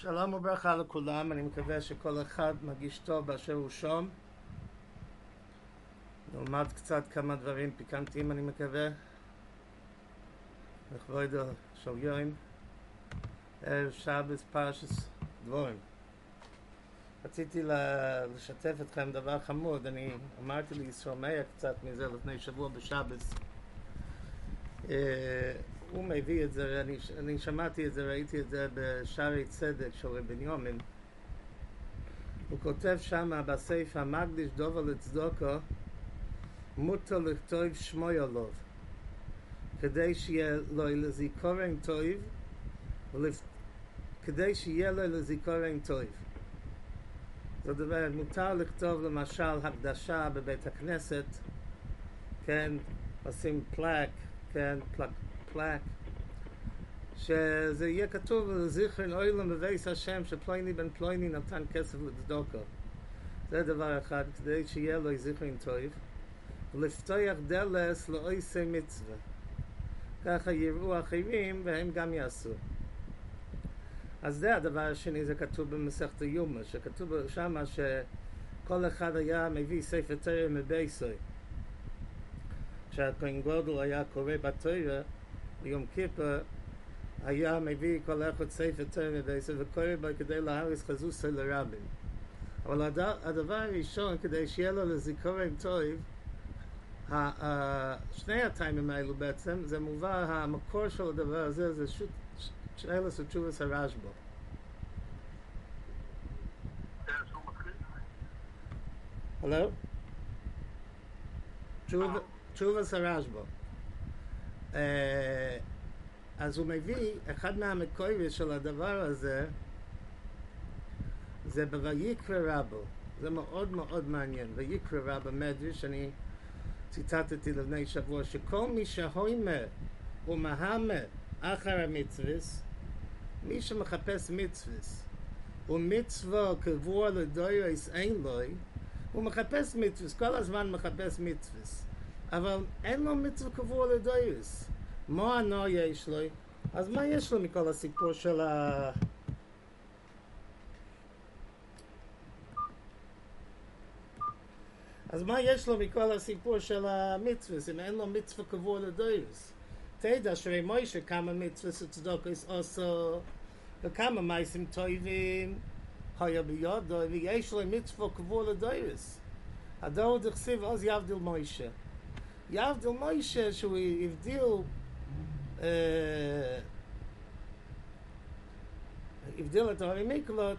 שלום וברכה לכולם, אני מקווה שכל אחד מרגיש טוב באשר הוא שום. נלמד קצת כמה דברים פיקנטיים אני מקווה. לכבוד יום. ערב שבס פרשס דבורים. רציתי לשתף אתכם דבר חמוד, אני אמרתי לישראל מאיר קצת מזה לפני שבוע בשבס. הוא מביא את זה, אני, אני שמעתי את זה, ראיתי את זה בשערי צדק של רבי יומין. הוא כותב שם בספר מקדיש דובר לצדוקו מותר לכתוב שמוי עליו כדי שיהיה לו לזיכורן טוב ולפ... כדי שיהיה לו לזיכורן טוב זאת אומרת, מותר לכתוב למשל הקדשה בבית הכנסת כן, עושים plaque כן, plaque plaque שזה יהיה כתוב לזיכרן אוילם בבייס השם שפלויני בן פלויני נתן כסף לצדוקו זה דבר אחד כדי שיהיה לו זיכרן טוב ולפתוח דלס לאויסי מצווה ככה יראו אחרים והם גם יעשו אז זה הדבר השני זה כתוב במסכת יומא שכתוב שם שכל אחד היה מביא ספר תורה מבייסוי כשהכהן גודל היה קורא בתרא ביום כיפר היה מביא כל אחד ספר תרם ובייסר וקורא בו כדי להריס חזוסה לרבים. אבל הדבר הראשון, כדי שיהיה לו לזיכורן טוב, שני הטיימים האלו בעצם, זה מובא, המקור של הדבר הזה זה שוט, שאלס ותשובס הרשב"א. הלו? תשובס הרשב"א. אז הוא מביא, אחד מהמקורים של הדבר הזה זה בויקרא רבו, זה מאוד מאוד מעניין, ויקרא רבו מדריש, אני ציטטתי לפני שבוע, שכל מי שהוימה ומהמה אחר המצווס, מי שמחפש מצווס, ומצווה קבוע לדוירס אין לו, הוא מחפש מצווס, כל הזמן מחפש מצווס. אבל אין לו מצווה קבוע לדוירס. מה הנוע יש לו? אז מה יש לו מכל הסיפור של ה... אז מה יש לו מכל הסיפור של המצווה? אם אין לו מצווה קבוע לדוירס. תדע שרי מוישה כמה מצווה סצדוקס עושו וכמה מייסים טויבים היה ביודו ויש לו מצווה קבוע לדוירס. הדור דכסיב עוז יבדיל מוישה. יבדיל מוישה שהוא הבדיל הבדיל את הורי מיקלות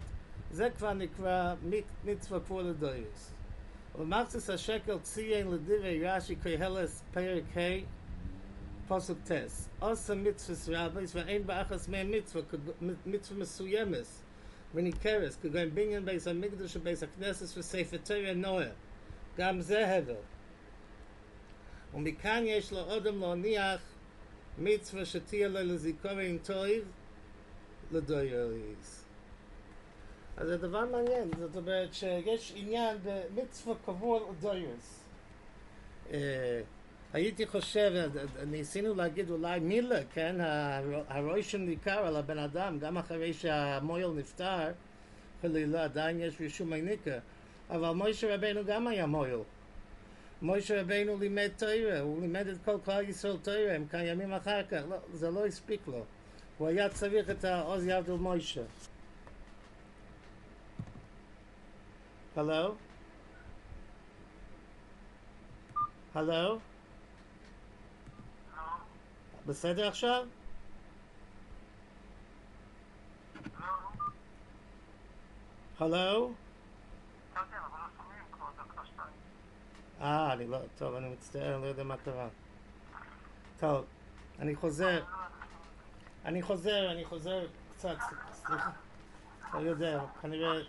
זה כבר נקרא מצווה כבוד לדויוס ומחצס השקל ציין לדירי רש"י קהלס פרק ה' פסוק טס עושה מצווה רבייס ואין באחס מהם מצווה מצווה מסוימס וניכרס כגון בניין בייס המקדוש ובייס הכנסס תורה נאה גם זה הבל ומכאן יש לו אדם להניח מצווה שתהיה לו לזיכורן טוב לדויריס. אז זה דבר מעניין, זאת אומרת שיש עניין במצווה קבוע לדויריס. הייתי חושב, ניסינו להגיד אולי מילה, כן, הרושם ניכר על הבן אדם, גם אחרי שהמויל נפטר, חלילה עדיין יש רישום מניקה, אבל מוישה רבנו גם היה מויל. מוישה רבינו לימד תוירה, הוא לימד את כל כלל ישראל תוירה, הם קיימים אחר כך, לא, זה לא הספיק לו. הוא היה צריך את העוז יד של מוישה. הלו? הלו? בסדר עכשיו? הלו? אה, אני לא, טוב, אני מצטער, אני לא יודע מה קרה. טוב, אני חוזר. אני חוזר, אני חוזר קצת, סליחה. לא יודע, כנראה...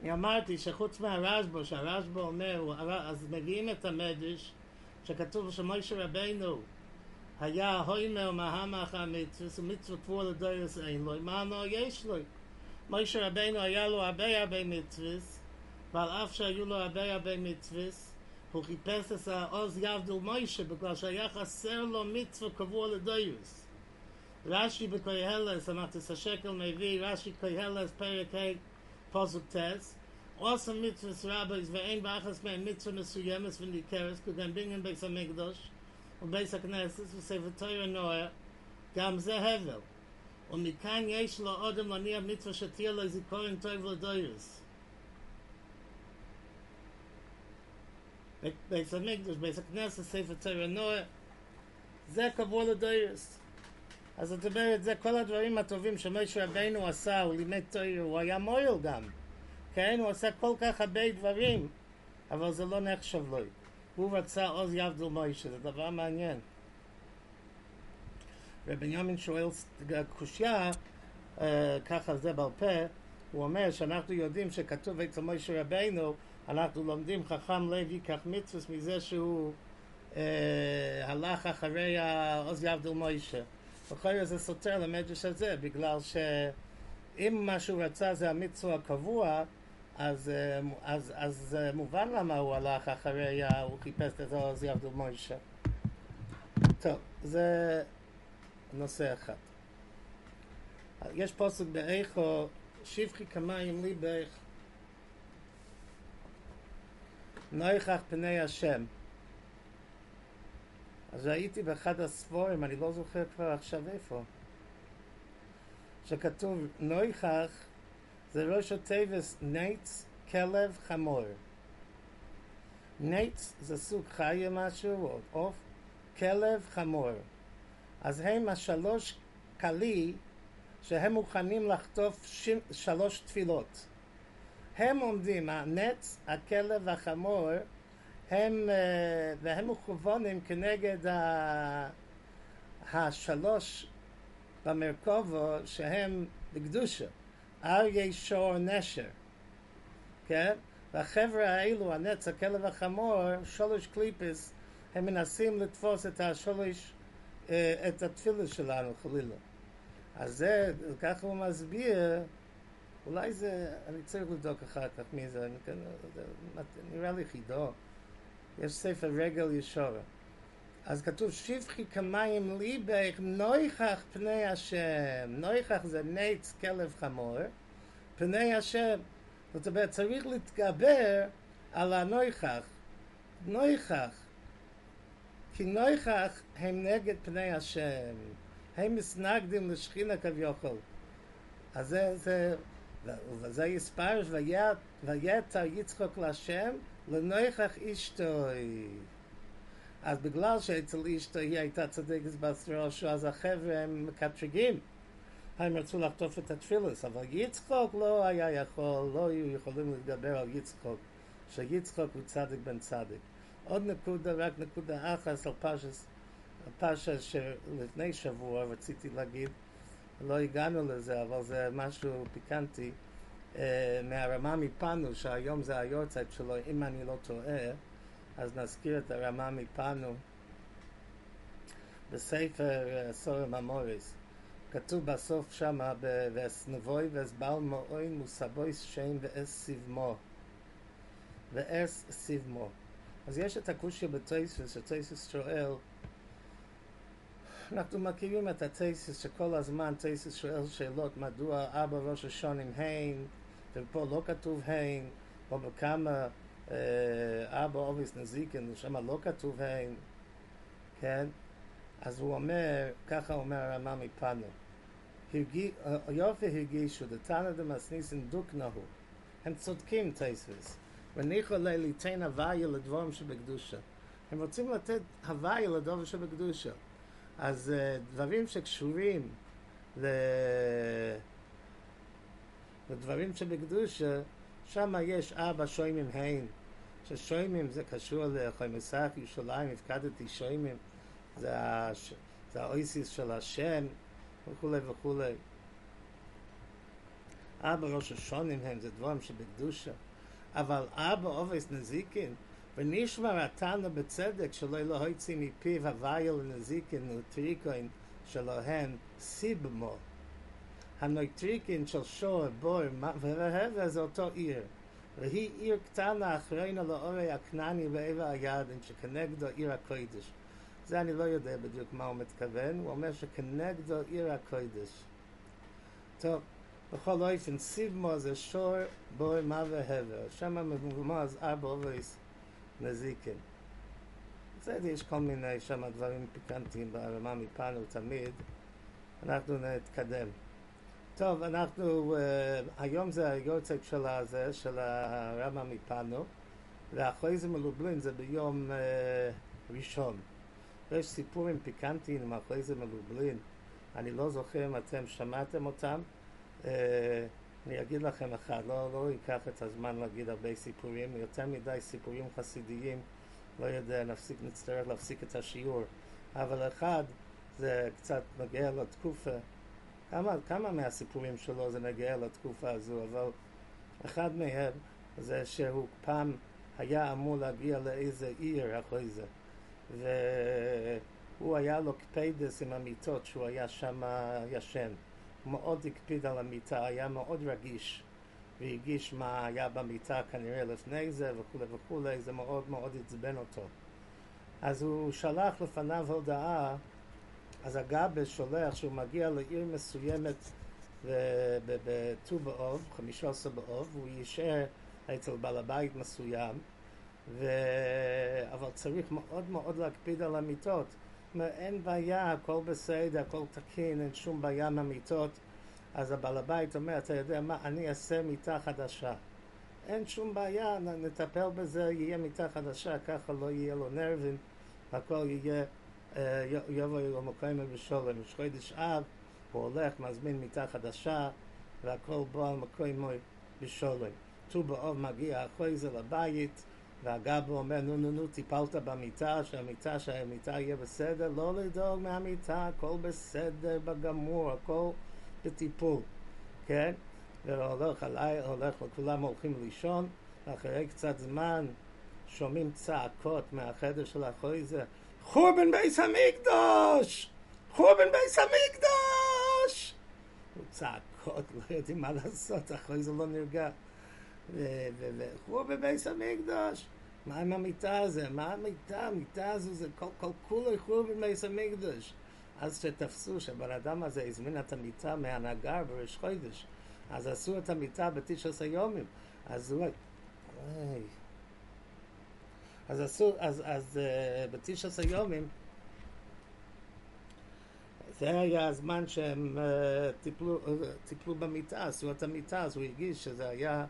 אני אמרתי שחוץ מהרשב"א, שהרשב"א אומר, אז מביאים את המדרש, שכתוב שמוישה רבנו היה הוימר מהמח המצווה, ומצווה קבוע לדוירס אין לו, מה נו יש לו? מוישה רבינו היה לו הרבה הרבה מצווס, ועל אף שהיו לו הרבה הרבה מצווס, הוא חיפש את העוז יבדל מוישה, בגלל שהיה חסר לו מצווה קבוע לדויוס. רש"י בקוהלס, אמרתי השקל מביא, רש"י קוהלס פרק ה' פוסוק טס, עושה מצווה רבויס ואין באחס מהן מצווה מסוימת וניכרת כגון בניין בית המקדוש ובית הכנסת וספר תויר נוער, גם זה הבל. ומכאן יש לו אודם להניע מצווה שתהיה לו זיכורן טוב לדוירס. בית המקדוש, בית הכנסת, ספר תויר נוער, זה קבוע לדוירס. אז זאת אומרת, זה כל הדברים הטובים שמשה רבינו עשה, הוא לימד תויר, הוא היה מויל גם. כן, הוא עשה כל כך הרבה דברים, אבל זה לא נחשב לו. הוא רצה עוז יבדל מוישה, זה דבר מעניין. ובנימין שואל קושייה, אה, ככה זה בעל פה, הוא אומר שאנחנו יודעים שכתוב אצל מוישה רבינו, אנחנו לומדים חכם לוי כך מצווה מזה שהוא אה, הלך אחרי עוז יבדל מוישה. בכל זה סותר למדרש הזה, בגלל שאם מה שהוא רצה זה המצווה הקבוע, אז, אה, אז, אז אה, מובן למה הוא הלך אחרי, הוא חיפש את עוז יבדל מוישה. טוב, זה נושא אחד. יש פוסק באיכו, שבחי כמים לי באיך. נויכח פני השם. אז הייתי באחד הספורים, אני לא זוכר כבר עכשיו איפה, שכתוב נויכח זה ראש הטבס ניץ, כלב, חמור. ניץ זה סוג חיה משהו, או עוף, כלב, חמור. אז הם השלוש כלי שהם מוכנים לחטוף ש... שלוש תפילות. הם עומדים, הנץ, הכלב והחמור, הם, אה, והם מכוונים כנגד ה... השלוש במרכובו שהם בקדושה, אריה, שור, נשר, כן? והחבר'ה האלו, הנץ, הכלב והחמור, שלוש קליפס, הם מנסים לתפוס את השלוש את התפילה שלנו חלילה. אז זה, ככה הוא מסביר, אולי זה, אני צריך לבדוק אחר כך מי זה, אני כן, זה נראה לי חידו. יש ספר רגל ישורה. אז כתוב שבחי כמים ליבך נויכח פני השם. נויכח זה נץ כלב חמור, פני השם. זאת אומרת, צריך להתגבר על הנויכח. נויכח, כי נויכח הם נגד פני השם. הם מסנגדים לשכינה כביכול. אז זה, זה, וזה יספרש, ויתר יצחוק להשם, לנויכח אשתוי. אז בגלל שאצל אשתו היא הייתה צדקת בסטרושו, אז החבר'ה הם מקטרגים. הם רצו לחטוף את התפילוס, אבל יצחוק לא היה יכול, לא היו יכולים להתגבר על יצחוק, שיצחוק הוא צדיק בן צדיק. עוד נקודה, רק נקודה אחת על פרשס, פרשה שלפני שבוע רציתי להגיד, לא הגענו לזה, אבל זה משהו פיקנטי, אה, מהרמה מפנו, שהיום זה היורצייט שלו, אם אני לא טועה, אז נזכיר את הרמה מפנו בספר סורם המוריס. כתוב בסוף שמה, ואסנבוי ואסבל מאוי מוסבוי שם ואס סיבמו. ואס סיבמו. אז יש את הקושיה בטייסס, שטייסס שואל, אנחנו מכירים את הטייסס שכל הזמן טייסס שואל שאלות מדוע ארבע ראש השונים הן, ופה לא כתוב הן, או בכמה ארבע אוביס נזיקין, שם לא כתוב הן, כן? אז הוא אומר, ככה אומר הרמה מפנו, יופי הרגישו, דתנא דמסניסן דוקנהו, הם צודקים טייסס, וניחו ליתן הוויה לדבורם שבקדושה. הם רוצים לתת הוויה לדבר שבקדושה. אז uh, דברים שקשורים ל... לדברים שבקדושה, שם יש ארבע שוימים הן. ששוימים זה קשור לחיימסך ירושלים, הפקדתי שוימים, זה, הש... זה האויסיס של השם וכולי וכולי. ארבע ראש השונים הם, זה דברים שבקדושה. אבל אבא אובס נזיקין, ונשמר התנא בצדק שלא לא הוציא מפיו הוויה לנזיקין וטריקין שלהם סיבמו. הנויטריקין של שור, בור, והרהבה זה אותו עיר. והיא עיר קטנה אחרינה לאורי הכנעני ועבר הירדן שכנגדו עיר הקודש. זה אני לא יודע בדיוק מה הוא מתכוון, הוא אומר שכנגדו עיר הקודש. טוב, בכל אופן, סיבמו זה שור בו מה והבר, שם מבומז ארבע אובייס נזיקין. בסדר, יש כל מיני שם דברים פיקנטיים ברמה מפנו תמיד, אנחנו נתקדם. טוב, אנחנו, uh, היום זה היורצק של הזה, של הרמה מפנו, ואחרי זה מלובלין זה ביום uh, ראשון. יש סיפורים פיקנטיים אחרי זה מלובלין, אני לא זוכר אם אתם שמעתם אותם. Uh, אני אגיד לכם אחד, לא, לא ייקח את הזמן להגיד הרבה סיפורים, יותר מדי סיפורים חסידיים, לא יודע, נפסיק, נצטרך להפסיק את השיעור. אבל אחד, זה קצת נוגע לתקופה, כמה, כמה מהסיפורים שלו זה נוגע לתקופה הזו, אבל אחד מהם זה שהוא פעם היה אמור להגיע לאיזה עיר אחרי זה. והוא היה לו קפיידס עם המיטות שהוא היה שם ישן. הוא מאוד הקפיד על המיטה, היה מאוד רגיש והגיש מה היה במיטה כנראה לפני זה וכולי וכולי, זה מאוד מאוד עצבן אותו. אז הוא שלח לפניו הודעה, אז הגבה שולח שהוא מגיע לעיר מסוימת בט"ו באוב, חמישה עשר באוב, והוא יישאר אצל בעל הבית מסוים, ו... אבל צריך מאוד מאוד להקפיד על המיטות. אין בעיה, הכל בסדר, הכל תקין, אין שום בעיה עם המיטות. אז הבעל הבית אומר, אתה יודע מה, אני אעשה מיטה חדשה. אין שום בעיה, נטפל בזה, יהיה מיטה חדשה, ככה לא יהיה לו נרבין, הכל יהיה, אה, יבוא למקום בשולם. יש חודש אב, הוא הולך, מזמין מיטה חדשה, והכל בוא על מקום בשולם. ט"ו באוב מגיע אחרי זה לבית, והגבו אומר, נו נו נו, טיפלת במיטה, שהמיטה, שהמיטה יהיה בסדר, לא לדאוג מהמיטה, הכל בסדר, בגמור, הכל בטיפול, כן? והולך עליי, הולך, וכולם הולכים לישון, ואחרי קצת זמן שומעים צעקות מהחדר של אחרי זה, חורבן בייס המקדוש! חורבן בייס המקדוש! צעקות, לא יודעים מה לעשות, אחרי זה לא נרגע. וחורבן בייס המקדוש! מה עם המיטה הזה? מה המיטה? המיטה הזו זה כל, כל כולו חורבן בייס המקדוש. אז שתפסו שהבן אדם הזה הזמין את המיטה מהנגר בראש חודש, אז עשו את המיטה בתשעס היומים. אז הוא... אוי. אז עשו, אז, אז uh, בתשעס היומים, זה היה הזמן שהם uh, טיפלו, uh, טיפלו במיטה, עשו את המיטה, אז הוא הרגיש שזה היה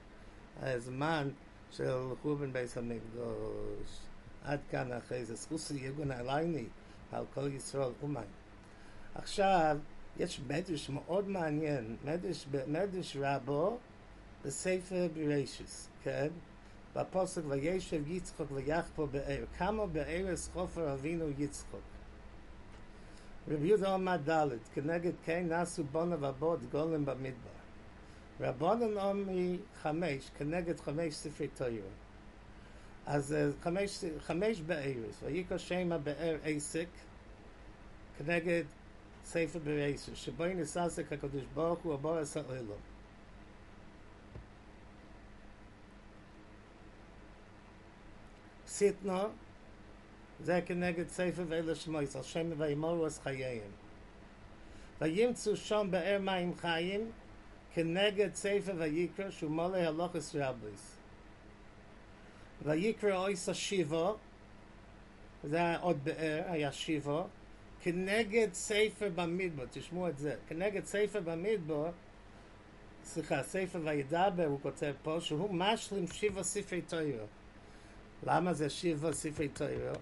הזמן של חורבן בייס המקדוש. עד כאן אחרי זה, זכוסי יגון עלייני על כל ישראל אומן. עכשיו, יש מדרש מאוד מעניין, מדרש, מדרש רבו בספר בראשיס, כן? בפוסק וישב יצחוק ויחפו באר. כמה בארץ חופר אבינו יצחוק. רבי יהודה עמד ד' כנגד כן נעשו בונה ובוד גולם במדבר. רבונן עומי חמש כנגד חמש ספרי תוירו. אז חמש, חמש בארץ, ויקרא שם הבאר עסק כנגד ספר ברייסר, שבו נססק הקדוש ברוך הוא עבור עשה אוילו. סיטנו, זה כנגד ספר ואלה שמויס, על שם וימורו אז חייהם. וימצאו שם באר מים חיים, כנגד ספר ויקרא, שהוא מולא הלוכס רביס. ויקרא אויס השיבו, זה היה עוד באר, היה שיבו, כנגד ספר במדבר, תשמעו את זה, כנגד ספר במדבר, סליחה, ספר וידבר, הוא כותב פה, שהוא משלים שבע ספרי תוירו. למה זה שבע ספרי תוירו?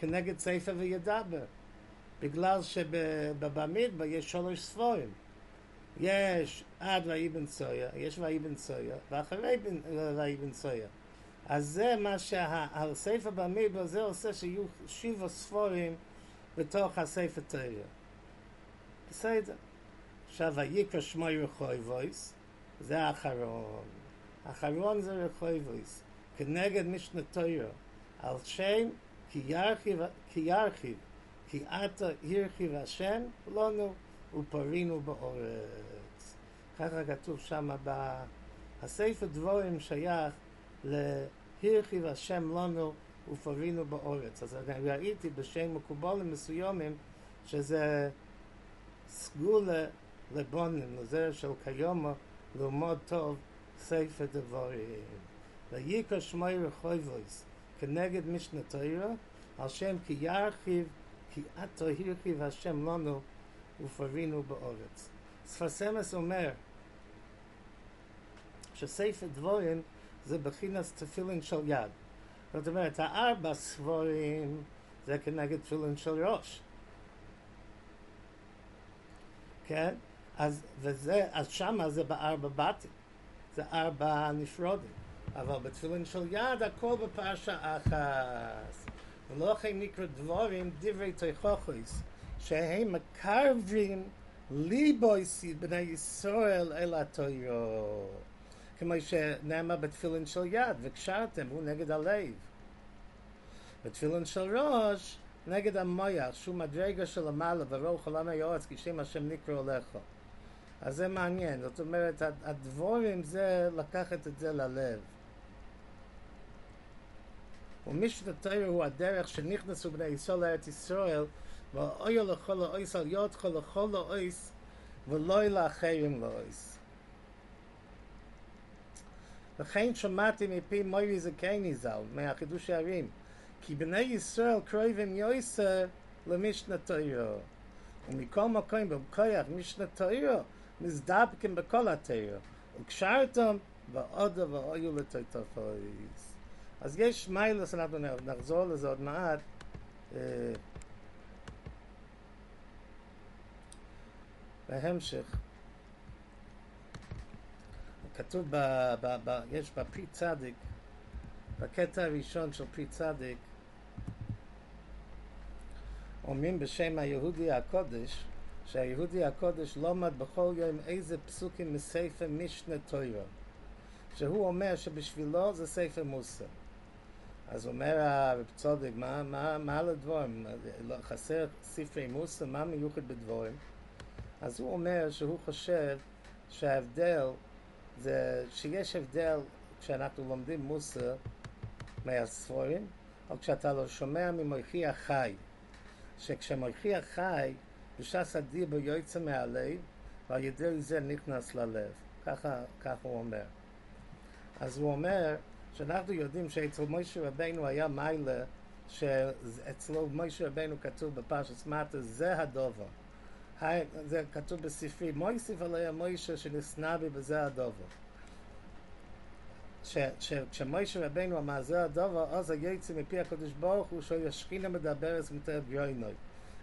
כנגד ספר וידבר. בגלל שבמדבר יש שלוש ספורים. יש עד ואיבן סויה, יש ואיבן סויה, ואחרי ואיבן סויה. אז זה מה שהספר במדבר, זה עושה שיהיו שבע ספורים בתוך הספר תריה. בסדר. עכשיו, ויקרא שמוי רחויבויס, זה האחרון. האחרון זה רחויבויס, כנגד משנה תוירו, על שם כי ירחיב, כי ירחיב, כי עתה הרחיב השם לנו ופרינו באורץ. ככה כתוב שם הספר דבורים שייך להרחיב השם לנו ופרינו באורץ. אז אני ראיתי בשם מקובולים מסוימים שזה סגולה לבונים, לזה של כיומו, ללמוד טוב ספר דבורים. ויקרא שמי רחויבויס כנגד משנה תוירו, על שם כי ירחיב, כי עתו הרחיב השם לנו ופרינו באורץ. ספרסמס אומר שספר דבורים זה בחינס תפילין של יד. זאת אומרת, הארבע סבורים זה כנגד תפילין של ראש. כן? אז, וזה, אז שמה זה בארבע בתים. זה ארבע נפרודים. אבל בתפילין של יד הכל בפרשה אחת. ולא כן נקרא דבורים דברי תיכוכויס, שהם מקרבים ליבויסי בני ישראל אל התוירו. כמו שנאמר בתפילין של יד, וקשרתם, הוא נגד הלב. בתפילין של ראש, נגד המויח, שהוא מדרגה של המעלה, ורוח עולם היועץ, כשם השם נקרא לך. אז זה מעניין, זאת אומרת, הדבורים זה לקחת את זה ללב. ומשת התויר הוא הדרך שנכנסו בני ישראל לארץ ישראל, va oy la khol oy sal yot khol khol oy va loy la khayim la oy ve khayn shmati mi pi moy iz a kayni zal me a khidush yarim. Ki bnei yisrael kroivim yoise le mishna toyo u mikol makom be koyach mishna toyo mizdabkem be kol u un kshartam va oda va oyu le toytafois אז יש מיילס, אנחנו נחזור לזה עוד מעט, בהמשך. כתוב, ב, ב, ב, יש בפרי צדיק, בקטע הראשון של פרי צדיק, אומרים בשם היהודי הקודש, שהיהודי הקודש לומד בכל יום איזה פסוקים מספר משנה תוירו, שהוא אומר שבשבילו זה ספר מוסר. אז אומר הרב צודק, מה, מה, מה לדבורים? חסר ספרי מוסר, מה מיוחד בדבורים? אז הוא אומר שהוא חושב שההבדל זה שיש הבדל כשאנחנו לומדים מוסר מהספורים, או כשאתה לא שומע ממלכי החי. שכשמלכי החי, בש"ס הדיבר יוצא מהלב, ועל ידי זה נכנס ללב. ככה, ככה הוא אומר. אז הוא אומר שאנחנו יודעים שאצל מוישה רבנו היה מיילה, שאצלו מוישה רבנו כתוב בפרשת מטה, זה הדובר. זה כתוב בספרי, מויסיף עליה מוישה שנשנא בי בזה הדובר. כשמוישה רבנו אמר זה הדובר, אז היוצא מפי הקדוש ברוך הוא שישכינה מדברת ומתאר גרוינוי.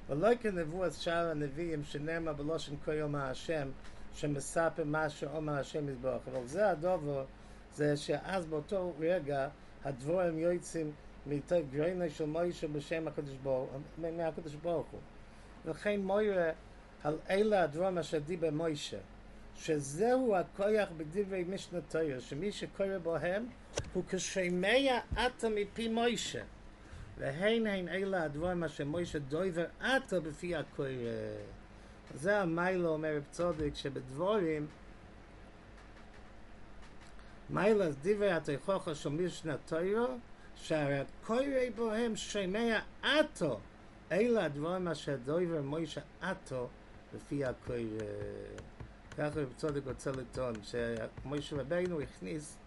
ולא כנבואת שאר הנביאים שנאמר בלושן כה יום השם, שמספר מה שאומר השם יזברך. אבל זה הדובר, זה שאז באותו רגע הדבורים יוצאים מתוך גרוינוי של מוישה בשם הקדוש ברוך הוא. וכן מוירה על אלה הדברים אשר דיבר מוישה, שזהו הכוח בדברי משנה תויר, שמי שקורא בוהם הוא כשמע עתה מפי מוישה. והן הן אלה הדברים אשר מוישה דויבר עתה בפי הקורא. זה המיילו אומר רב צודק שבדבורים מיילו דברי התיכוחה של משנה תוירו שהקורא בוהם שמע עתו אלה הדברים אשר דויבר מוישה עתו לפי הקור... ככה רב צודק רוצה לטעון, שמוישה רבינו הכניס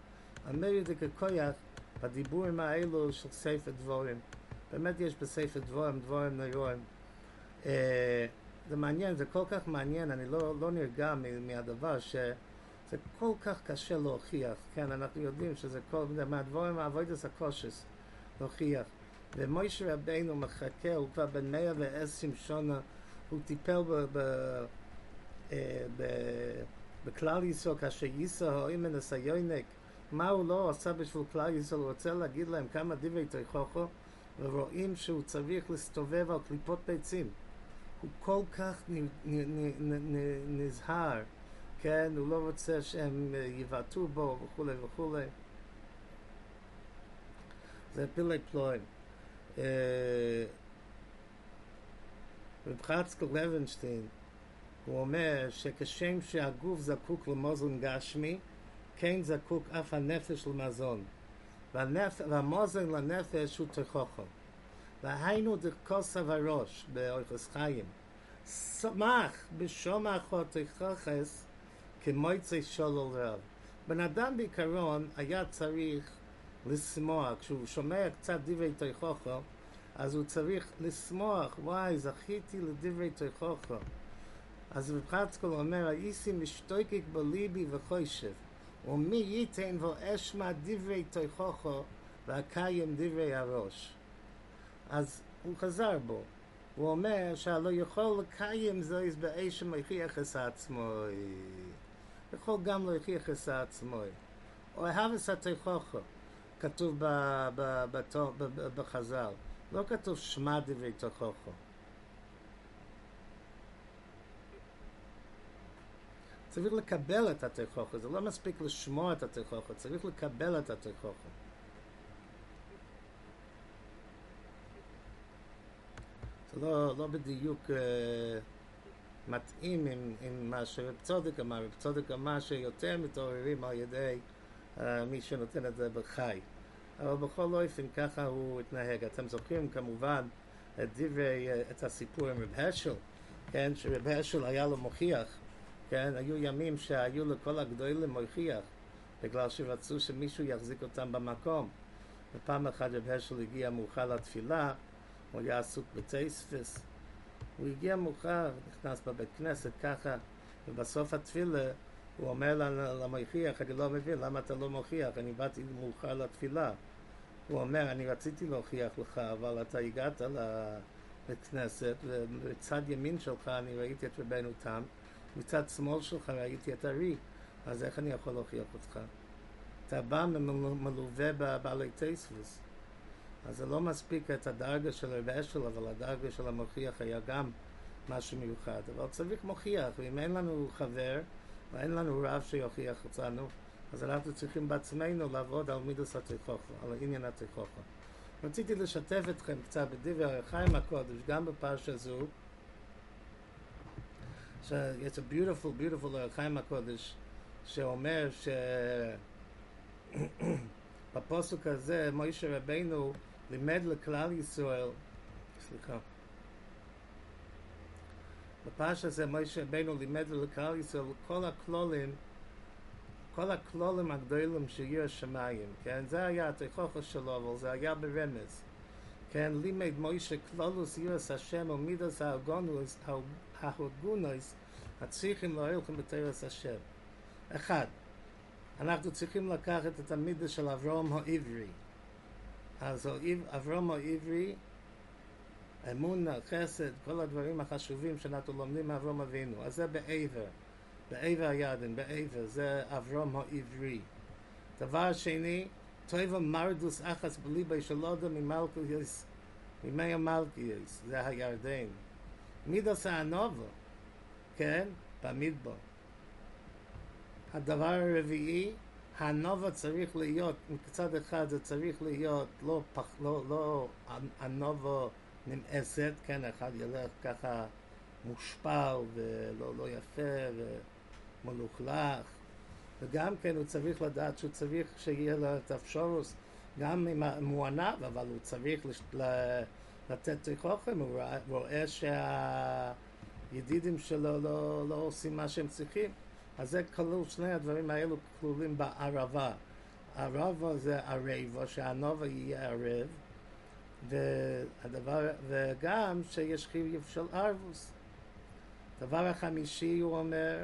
המרד ככויח בדיבורים האלו של ספר דבורים. באמת יש בספר דבורים, דבורים נוירואים. זה מעניין, זה כל כך מעניין, אני לא, לא נרגע מהדבר שזה כל כך קשה להוכיח, כן, אנחנו יודעים שזה כל, מהדבורים העבודת הקושס להוכיח. ומוישה רבינו מחכה, הוא כבר בן מאה ועשרים שונה הוא טיפל ב, בכלל ישראל, כאשר ייסר האוים מן הסיונק, מה הוא לא עשה בשביל כלל ישראל, הוא רוצה להגיד להם כמה דברי תיכוכו, ורואים שהוא צריך להסתובב על קליפות ביצים. הוא כל כך נזהר, כן, הוא לא רוצה שהם יבעטו בו וכולי וכולי. זה פילי פלואים. רב חצקל לוינשטיין, הוא אומר שכשם שהגוף זקוק למוזן גשמי, כן זקוק אף הנפש למזון. והנפ... והמוזן לנפש הוא תכוכו. והיינו דכוס הראש באויכוס חיים. שמח בשומחו תכוכס כמויצי שולל רב. בן אדם בעיקרון היה צריך לשמוח, כשהוא שומע קצת דברי תכוכו, אז הוא צריך לשמוח, וואי, זכיתי לדברי תכוכו. אז רב חצקול אומר, הייסי משתוקק בליבי וחושב, ומי ייתן ואשמע דברי תכוכו, ואקיים דברי הראש. אז הוא חזר בו. הוא אומר שהלא יכול לקיים זויס באש שמוכיח את עצמו. יכול גם להוכיח את עצמו. אוהב את התכוכו, כתוב ב- ב- בחז"ל. לא כתוב שמע דברי תוכחו. צריך לקבל את התוכחו, זה לא מספיק לשמוע את התוכחו, צריך לקבל את התוכחו. זה לא, לא בדיוק uh, מתאים עם, עם מה שרב צודק אמר, רב צודק אמר שיותר מתעוררים על ידי uh, מי שנותן את זה בחי. אבל בכל אופן ככה הוא התנהג. אתם זוכרים כמובן את דברי, את הסיפור עם רב הרשל, כן, שרב הרשל היה לו מוכיח, כן, היו ימים שהיו לכל הגדולים מוכיח, בגלל שרצו שמישהו יחזיק אותם במקום. ופעם אחת רב הרשל הגיע מאוחר לתפילה, הוא היה עסוק בטייספס, הוא הגיע מאוחר, נכנס בבית כנסת ככה, ובסוף התפילה הוא אומר למוכיח, אני לא מבין, למה אתה לא מוכיח? אני באתי מאוחר לתפילה. הוא אומר, אני רציתי להוכיח לך, אבל אתה הגעת לבית כנסת, ובצד ימין שלך אני ראיתי את רבנו תם, מצד שמאל שלך ראיתי את ארי, אז איך אני יכול להוכיח אותך? אתה בא מלווה בבעלי טייספוס. אז זה לא מספיק את הדרגה של רב אשל, אבל הדרגה של המוכיח היה גם משהו מיוחד. אבל צריך מוכיח, ואם אין לנו חבר, ואין לנו רב שיוכיח אותנו, אז אנחנו צריכים בעצמנו לעבוד על מידוס התיכוכו, על עניין התיכוכו. רציתי לשתף אתכם קצת בדברי החיים הקודש, גם בפרשה זו, שיש a beautiful, beautiful החיים הקודש, שאומר ש... בפוסק הזה, מוישה רבינו לימד לכלל ישראל, סליחה, בפרש הזה מוישה רבינו לימד לכלל ישראל כל הכלולים, כל הכלולים הגדולים שיהיו השמיים, כן? זה היה התכוחה שלו, אבל זה היה ברמז. כן, לימד מוישה כלולוס ירס השם ומידס ההגונוס, ההגונוס, הצריכים לא הולכים בתרס השם. אחד, אנחנו צריכים לקחת את המידה של אברום העברי. אז אברום העברי, אמונה, חסד, כל הדברים החשובים שאנחנו לומדים מאברום אבינו. אז זה בעבר, בעבר הידן, בעבר, זה אברום העברי. דבר שני, טויבה מרדוס אחס בליבי של אודם ממלכויס, מימי המלכויס, זה הירדן. מידוס האנובה, כן? במדבר. הדבר הרביעי, הנובה צריך להיות, מצד אחד זה צריך להיות לא, פח, לא, לא הנובה נמאסת, כן, אחד ילך ככה מושפל ולא לא יפה ומלוכלך, וגם כן הוא צריך לדעת שהוא צריך שיהיה לו את האפשרוס, גם אם הוא ענב, אבל הוא צריך לש, לתת תיכוכם, הוא רואה שהידידים שלו לא, לא עושים מה שהם צריכים. אז זה כלול, שני הדברים האלו כלולים בערבה. ערבה זה ערבה, שהנובה יהיה ערב, והדבר, וגם שיש חיוב של ערבוס. דבר החמישי הוא אומר,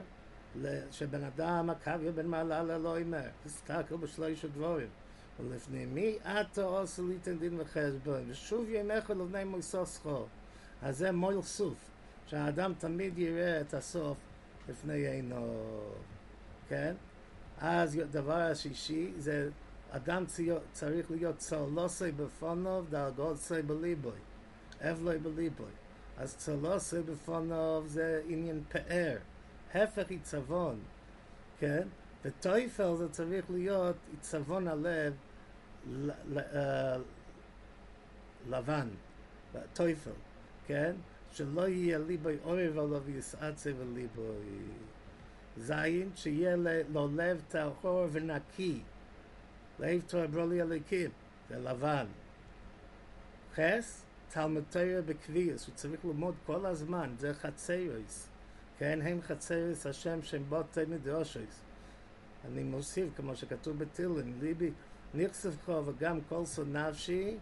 שבן אדם הקוויה בן מעלה ללא אומר, תסתכל בשלוש דבורים. ולפני מי אתה עושה ליתן דין וחשבון, ושוב ימיך לבני מויסוסכו. אז זה מויל סוף, שהאדם תמיד יראה את הסוף לפני עינו, כן? אז דבר השישי זה אדם צריך להיות צלוסי בפוניו דאגוסי בליבוי, אבלוי בליבוי. אז צלוסי בפוניו זה עניין פאר, הפך עיצבון, כן? וטויפל זה צריך להיות עיצבון הלב לבן, טויפל, כן? שלא יהיה ליבוי אוהב עליו ויסעצה וליבוי זין, שיהיה לו לב טהור ונקי, לאיב תורה ברולי הליקים, זה לבן. חס, תלמוד תורה בקביעס, הוא צריך ללמוד כל הזמן, זה חצרויס. כן, הם חצרויס השם שהם בו תמיד דאושויס. אני מוסיף, כמו שכתוב בתילם, ליבי נכסף חו וגם כל נפשי,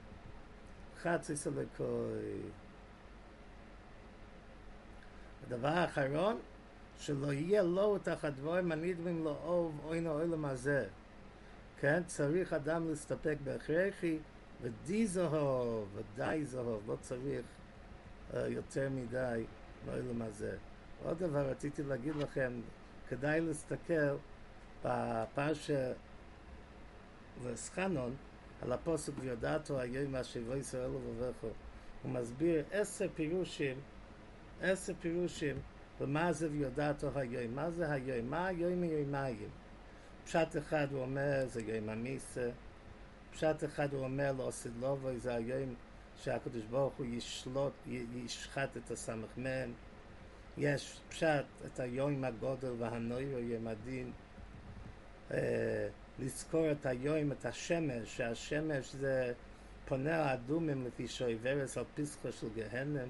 חצי סלקוי. הדבר האחרון, שלא יהיה לו את הדברים הנדמים לאוב אוי נעולם הזה. כן, צריך אדם להסתפק בהכרחי, ודי זהוב, ודי זהוב, לא צריך uh, יותר מדי לעולם הזה. עוד דבר רציתי להגיד לכם, כדאי להסתכל בפרשה וסחנון על הפוסק ויודעתו היום מהשבו ישראל ובבכו. הוא מסביר עשר פירושים, עשר פירושים ומה זה ויודעתו היום, מה זה היום, מה היום מיומיים. פשט אחד הוא אומר זה יום המיסה, פשט אחד הוא אומר לא עושה לובוי זה היום שהקדוש ברוך הוא ישלוט, ישחט את הסמך מן. יש פשט את היום הגודל והנויר, יום הדין. אה, לזכור את היום, את השמש, שהשמש זה פונה האדומים לפי שוי ורס על פסחו של גהנם.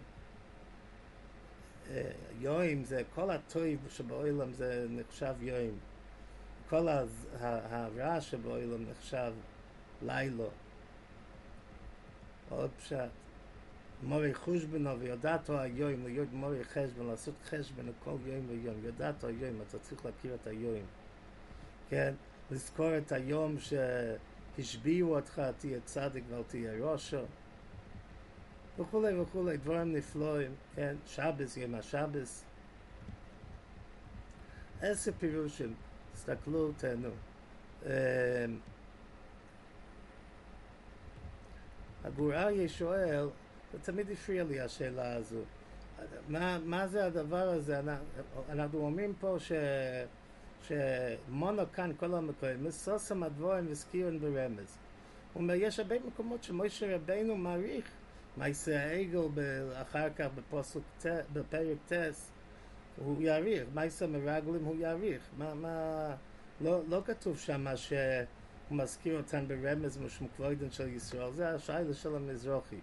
אה, יוים זה כל הטויב שבעולם זה נחשב יוים. כל הרע שבעולם נחשב לילו. עוד פשט. מורי חושבנו ויודעתו היום, להיות מורי חשבון, לעשות חשבון לכל יום ויום. יודעתו היום, אתה צריך להכיר את היום. כן? לזכור את היום שהשביעו אותך, תהיה צדיק ואל תהיה ראשו. וכולי וכולי, דברים נפלאים, כן? שבס, יום השבס. איזה פירושים, תסתכלו, תהנו. הגור אריה שואל, ותמיד הפריע לי השאלה הזו, מה, מה זה הדבר הזה? אנחנו אומרים פה ש... שמונו כאן כל המקורים, מסוסם הדבורים וסקירן ברמז. הוא אומר, יש הרבה מקומות שמוישה רבינו מעריך מעשה העגל אחר כך בפרק טס, הוא יעריך, מעשה מרגלים הוא יעריך. מה, מה, לא, לא כתוב שם שהוא מזכיר אותן ברמז משום כבודן של ישראל, זה השיילה של המזרחי.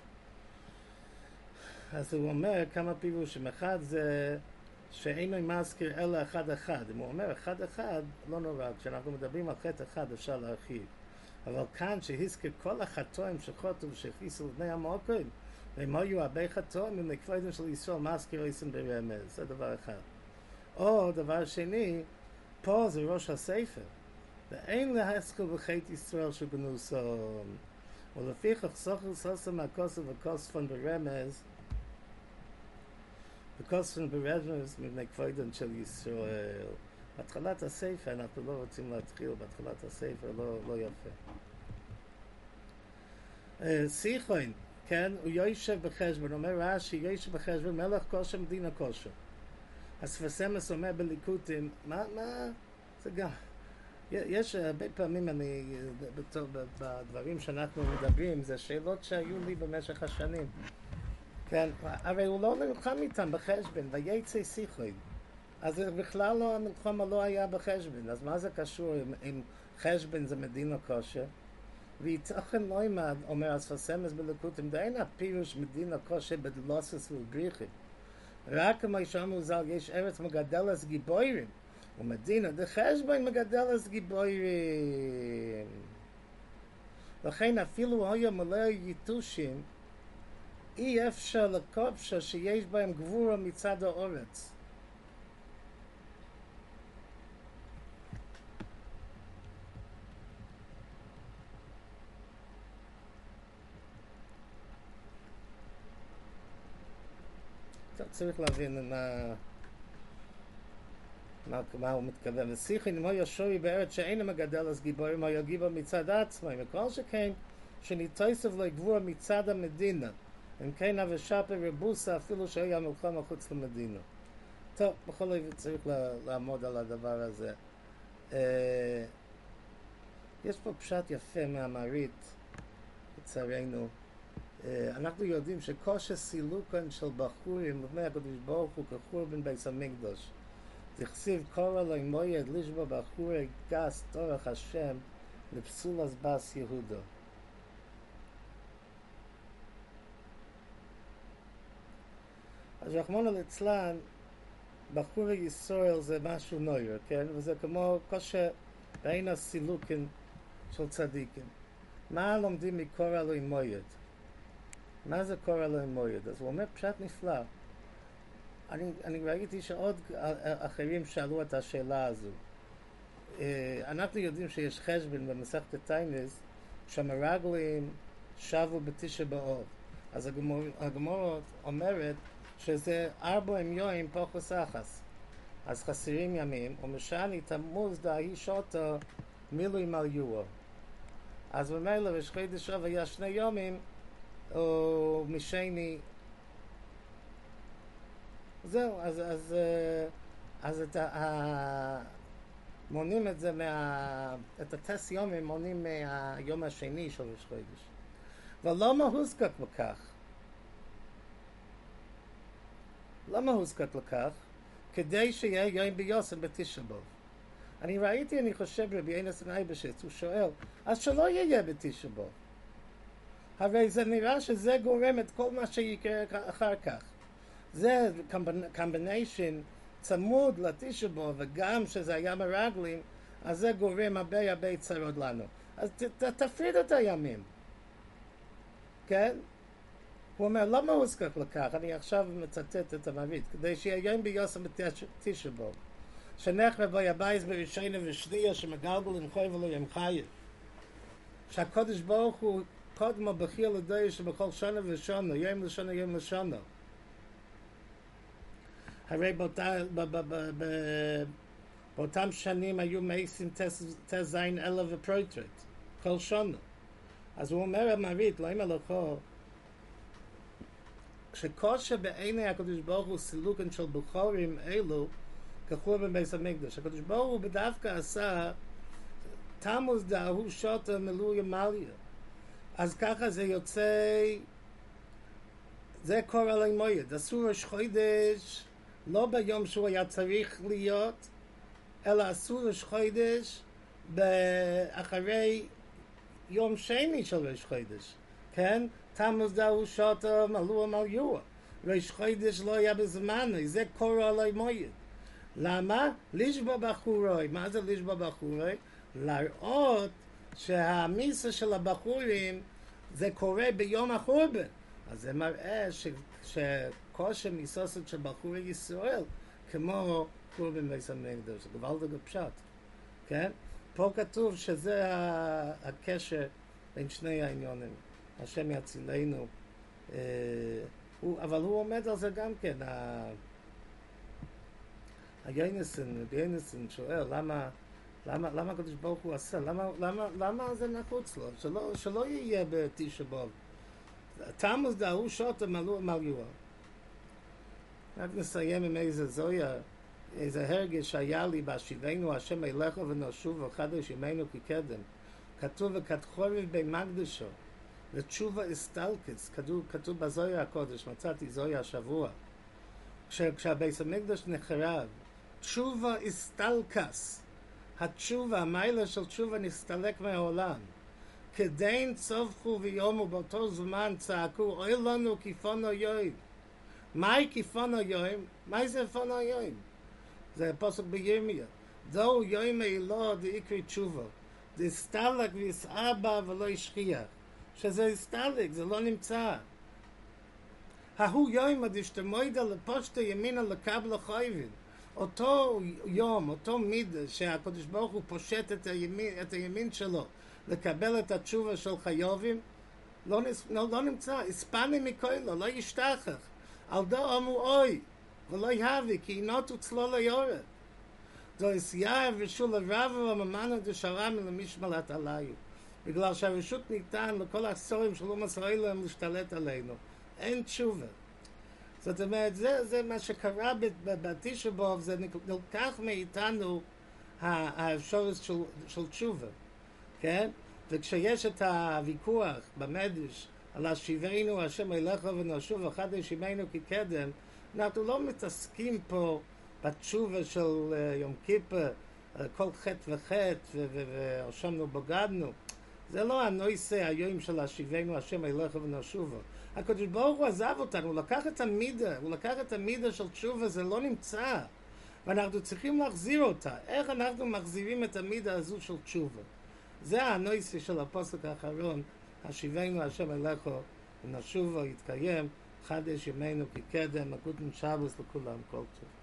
אז הוא אומר כמה פירושים, אחד זה שאינו מזכיר אלא אחד אחד. אם הוא אומר אחד אחד, לא נורא, כשאנחנו מדברים על חטא אחד אפשר להרחיב. אבל כאן שהזכיר כל החטאים שחוטו ושהכניסו לבני המוקרים, והם היו הרבה אם לכבודם של ישראל מזכיר איסם ברמז, זה דבר אחד. או דבר שני, פה זה ראש הספר, ואין להזכיר בחטא ישראל שבנו סום. ולפיכך סוחר סוסם מהכוסף וכוספון ברמז, וכוספון ברמז מפני כבודן של ישראל. בהתחלת הספר אנחנו לא רוצים להתחיל, בהתחלת הספר לא, לא יפה. סיכוין, כן, הוא יושב בחשבון, אומר רש"י, יושב בחשבון, מלך כושר, מדינה כושר. הספסמס אומר בליקוטים, מה, מה, זה גם, יש הרבה פעמים אני, בדברים שאנחנו מדברים, זה שאלות שהיו לי במשך השנים. כן, הרי הוא לא נלחם איתם בחשבון, וייצא סיכוין. אז בכלל לא, המלחמה לא היה בחשבון, אז מה זה קשור אם, אם חשבון זה מדינה כושר? wie tochen auch in Neumann, und mir als Versämmes will ich gut in der Einheit Pirusch mit dem Akosche bei den Losses und Griechen. Raken wir schon mal sagen, ich מלא jetzt אי Gebäude, und mit dem Akosche, ich habe bei צריך להבין מה, מה, מה הוא מתכוון. ושיחין היה שורי בארץ שאין מגדל אז גיבורים היה גיבור מצד עצמו, וכל שכן שניתוסף לו גבורה מצד המדינה. אם כן אבי שפר רבוסה אפילו שהיה מלחמה חוץ למדינה. טוב, בכל זאת צריך לעמוד על הדבר הזה. יש פה פשט יפה מהמרית, לצערנו. אנחנו יודעים שכושר סילוקן של בחורים לפני הקדוש ברוך הוא כחורבן בית המקדוש. תכסיב קורא לו מויד לשבו בחורי גס תורך השם לפסולס בס יהודו. אז רחמונו ליצלן, בחור ישראל זה משהו נויר, כן? וזה כמו כושר בין הסילוקים של צדיקים. מה לומדים מקורא אלוהים מויד? מה זה קורא אלוהים מויד? אז הוא אומר פשט נפלא. אני, אני ראיתי שעוד אחרים שאלו את השאלה הזו. אה, אנחנו יודעים שיש חשבון במסכת טיינס שהמרגלים שבו בתשע באוב. אז הגמור, הגמורת אומרת שזה ארבע יואים פוחס אחס. אז חסרים ימים, ומשני תמוז דהי שוטו מילוי מליואו. אז במילא ראש חודש היה שני יומים, או משני... זהו, אז, אז, אז את ה... מונים את זה מה... את הטס יומים מונים מהיום השני של ראש חודש. ולמה הוזקק בכך? למה הוזקק לכך? כדי שיהיה יום ביוסם בתשע בו. אני ראיתי, אני חושב, רבי אינס אייבשיץ, הוא שואל, אז שלא יהיה בתשע בו. הרי זה נראה שזה גורם את כל מה שיקרה אחר כך. זה קומביניישן צמוד לתשע בו, וגם שזה היה מרגלים, אז זה גורם הרבה הרבה צרות לנו. אז ת, ת, תפריד את הימים, כן? הוא אומר, למה הוא זקק לכך? אני עכשיו מצטט את המעביד, כדי שיהיה יום ביוסם בתשע בו. שנחרב בו יבייס בראשונה ושנייה שמגלגל עם חוי ולא ים חייב. שהקודש ברוך הוא קודמו בכיר לדוי שבכל שונה ושונה, יום לשונה, יום לשונה. הרי באותם שנים היו מייסים תזין אלה ופרויטרט, כל שונה. אז הוא אומר המעריט, לא עם הלכו, כשקושה בעיני הקדוש ברוך הוא סילוקן של בוחרים אלו, כחור בבייס המקדש. הקדוש ברוך הוא בדווקא עשה תמוז דאהו שוטה מלוי מליה. אז ככה זה יוצא, זה קורא לי מויד. אסור ראש חודש לא ביום שהוא היה צריך להיות, אלא אסור ראש חודש אחרי יום שני של ראש חודש, כן? תמוז דאהו שוטה מלוי מליה. ראש חודש לא היה בזמן, זה קורא לי מויד. למה? לשבוע בחורוי. מה זה לשבוע בחורוי? להראות שהמיסה של הבחורים זה קורה ביום החורבן. אז זה מראה ש... שכושר מיסוסת של בחורי ישראל כמו חורבן בית המקדש, זה גוואלד פשט, כן? פה כתוב שזה הקשר בין שני העניונים, השם יצילנו, אה, הוא, אבל הוא עומד על זה גם כן, היונסן, ביונסן שואל למה למה, למה הקדוש ברוך הוא עשה? למה, למה, למה זה נחוץ לו? שלא, שלא יהיה בתשע באב. תמוז דהוא שוטה מלאו מליואה. רק נסיים עם איזה זויה, איזה הרגש שהיה לי בהשיבנו השם אליך ונשוב וחדש ימינו כקדם. כתוב וכתחורב במקדשו ותשובה אסטלקס, כתוב, כתוב בזויה הקודש, מצאתי זויה השבוע. כשהבית המקדש נחרב, תשובה אסטלקס. התשובה, המיילה של תשובה נסתלק מהעולם. כדין צווחו ויומו באותו זמן צעקו, אוי לנו כיפונו יוים. מהי כיפונו יוים? מהי זה כיפונו יוים? זה פוסק בירמיה. דו יוים אילו דאיקרי תשובה. דסתלק ויסעה בה ולא השכיח. שזה הסתלק, זה לא נמצא. ההוא יוים הדשתמוידה לפושטה ימינה לקבל חייבים. אותו יום, אותו מיד שהקדוש ברוך הוא פושט את הימין, את הימין שלו לקבל את התשובה של חיובים, לא, לא, לא נמצא, הספני מכוילו, לא ישתחך, על דו אמו אוי, ולא יהבי, כי נוטו צלול היורד. זו יסייר ושול הרב וממנו דשרם למשמלת עליו. בגלל שהרשות ניתן לכל הסורים של אומה סוילם להשתלט עלינו. אין תשובה. זאת אומרת, זה, זה מה שקרה בתשע באב, זה נלקח מאיתנו האפשרות של, של תשובה, כן? וכשיש את הוויכוח במדש על השיבנו השם אליך ונשוב אחד ישימנו כקדם, אנחנו לא מתעסקים פה בתשובה של uh, יום כיפר, על כל חטא וחטא, והואשמנו בגדנו. זה לא הנויסה היום של השיבנו השם אליך ונשובו. הקדוש ברוך הוא עזב אותנו, הוא לקח את המידה, הוא לקח את המידה של תשובה, זה לא נמצא. ואנחנו צריכים להחזיר אותה. איך אנחנו מחזירים את המידה הזו של תשובה? זה הנויסה של הפוסק האחרון, השיבנו השם אליך ונשובו, יתקיים, חדש ימינו כקדם, הגותן שבוס לכולם, כל טוב.